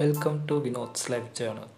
Welcome to Vinod's Life Journal.